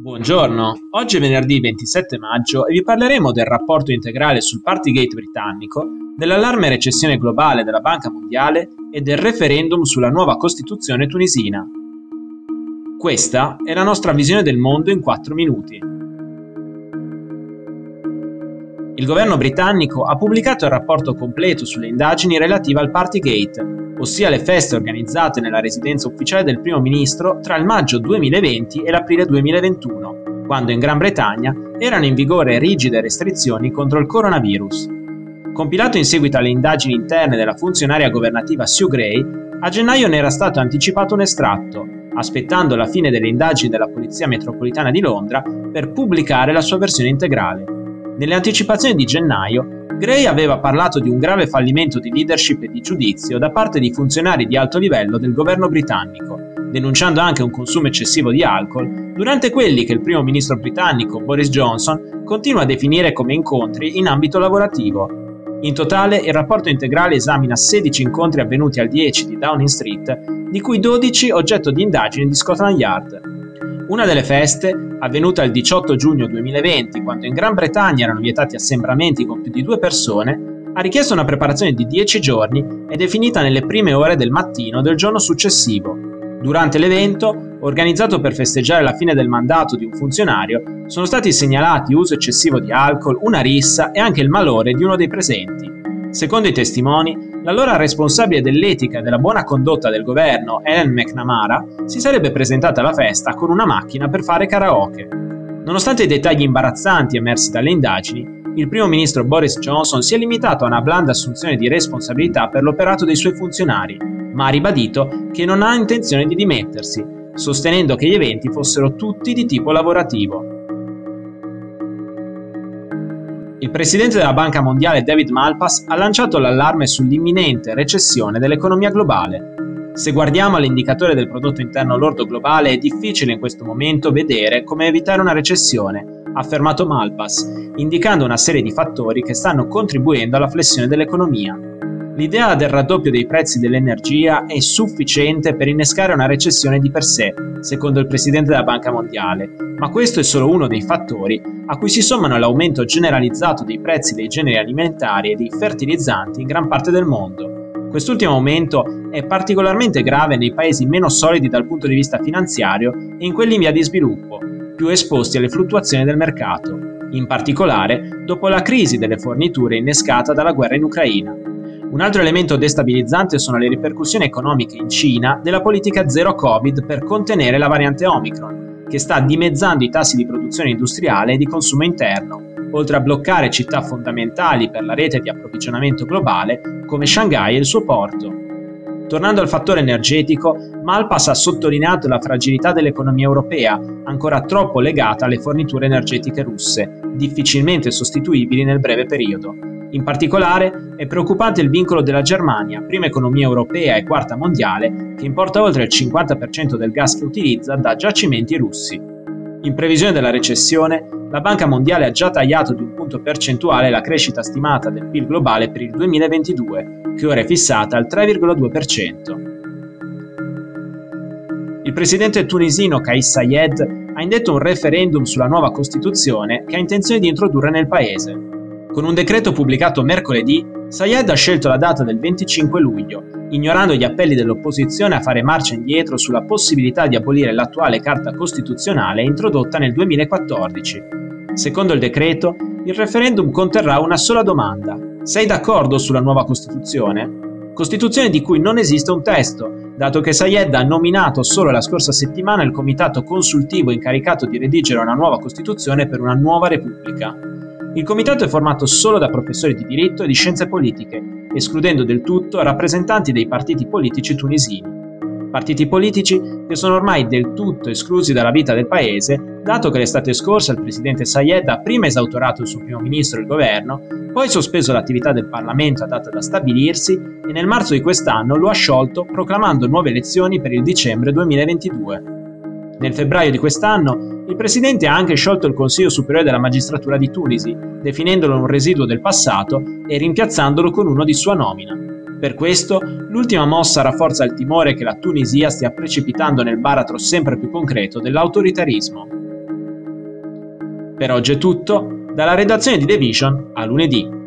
Buongiorno, oggi è venerdì 27 maggio e vi parleremo del rapporto integrale sul Partygate britannico, dell'allarme recessione globale della Banca Mondiale e del referendum sulla nuova Costituzione tunisina. Questa è la nostra visione del mondo in 4 minuti. Il governo britannico ha pubblicato il rapporto completo sulle indagini relative al Partygate, ossia le feste organizzate nella residenza ufficiale del primo ministro tra il maggio 2020 e l'aprile 2021, quando in Gran Bretagna erano in vigore rigide restrizioni contro il coronavirus. Compilato in seguito alle indagini interne della funzionaria governativa Sue Gray, a gennaio ne era stato anticipato un estratto, aspettando la fine delle indagini della Polizia Metropolitana di Londra per pubblicare la sua versione integrale. Nelle anticipazioni di gennaio, Gray aveva parlato di un grave fallimento di leadership e di giudizio da parte di funzionari di alto livello del governo britannico, denunciando anche un consumo eccessivo di alcol durante quelli che il primo ministro britannico Boris Johnson continua a definire come incontri in ambito lavorativo. In totale il rapporto integrale esamina 16 incontri avvenuti al 10 di Downing Street, di cui 12 oggetto di indagini di Scotland Yard. Una delle feste, avvenuta il 18 giugno 2020, quando in Gran Bretagna erano vietati assembramenti con più di due persone, ha richiesto una preparazione di 10 giorni ed è finita nelle prime ore del mattino del giorno successivo. Durante l'evento, organizzato per festeggiare la fine del mandato di un funzionario, sono stati segnalati uso eccessivo di alcol, una rissa e anche il malore di uno dei presenti. Secondo i testimoni, l'allora responsabile dell'etica e della buona condotta del governo, Ellen McNamara, si sarebbe presentata alla festa con una macchina per fare karaoke. Nonostante i dettagli imbarazzanti emersi dalle indagini, il primo ministro Boris Johnson si è limitato a una blanda assunzione di responsabilità per l'operato dei suoi funzionari, ma ha ribadito che non ha intenzione di dimettersi, sostenendo che gli eventi fossero tutti di tipo lavorativo. Il presidente della Banca Mondiale David Malpass ha lanciato l'allarme sull'imminente recessione dell'economia globale. Se guardiamo all'indicatore del prodotto interno lordo globale è difficile in questo momento vedere come evitare una recessione, ha affermato Malpass, indicando una serie di fattori che stanno contribuendo alla flessione dell'economia. L'idea del raddoppio dei prezzi dell'energia è sufficiente per innescare una recessione di per sé, secondo il presidente della Banca Mondiale, ma questo è solo uno dei fattori a cui si sommano l'aumento generalizzato dei prezzi dei generi alimentari e dei fertilizzanti in gran parte del mondo. Quest'ultimo aumento è particolarmente grave nei paesi meno solidi dal punto di vista finanziario e in quelli in via di sviluppo, più esposti alle fluttuazioni del mercato, in particolare dopo la crisi delle forniture innescata dalla guerra in Ucraina. Un altro elemento destabilizzante sono le ripercussioni economiche in Cina della politica zero Covid per contenere la variante Omicron, che sta dimezzando i tassi di produzione industriale e di consumo interno, oltre a bloccare città fondamentali per la rete di approvvigionamento globale come Shanghai e il suo porto. Tornando al fattore energetico, Malpass ha sottolineato la fragilità dell'economia europea, ancora troppo legata alle forniture energetiche russe, difficilmente sostituibili nel breve periodo. In particolare è preoccupante il vincolo della Germania, prima economia europea e quarta mondiale, che importa oltre il 50% del gas che utilizza da giacimenti russi. In previsione della recessione, la Banca Mondiale ha già tagliato di un punto percentuale la crescita stimata del PIL globale per il 2022, che ora è fissata al 3,2%. Il presidente tunisino Kais Sayed ha indetto un referendum sulla nuova Costituzione che ha intenzione di introdurre nel paese. Con un decreto pubblicato mercoledì, Sayed ha scelto la data del 25 luglio, ignorando gli appelli dell'opposizione a fare marcia indietro sulla possibilità di abolire l'attuale Carta Costituzionale introdotta nel 2014. Secondo il decreto, il referendum conterrà una sola domanda. Sei d'accordo sulla nuova Costituzione? Costituzione di cui non esiste un testo, dato che Sayed ha nominato solo la scorsa settimana il comitato consultivo incaricato di redigere una nuova Costituzione per una nuova Repubblica. Il comitato è formato solo da professori di diritto e di scienze politiche, escludendo del tutto rappresentanti dei partiti politici tunisini. Partiti politici che sono ormai del tutto esclusi dalla vita del paese, dato che l'estate scorsa il presidente Sayed ha prima esautorato il suo primo ministro e il governo, poi sospeso l'attività del Parlamento a data da stabilirsi e nel marzo di quest'anno lo ha sciolto proclamando nuove elezioni per il dicembre 2022. Nel febbraio di quest'anno, il presidente ha anche sciolto il Consiglio Superiore della Magistratura di Tunisi, definendolo un residuo del passato e rimpiazzandolo con uno di sua nomina. Per questo, l'ultima mossa rafforza il timore che la Tunisia stia precipitando nel baratro sempre più concreto dell'autoritarismo. Per oggi è tutto, dalla redazione di The Vision a lunedì.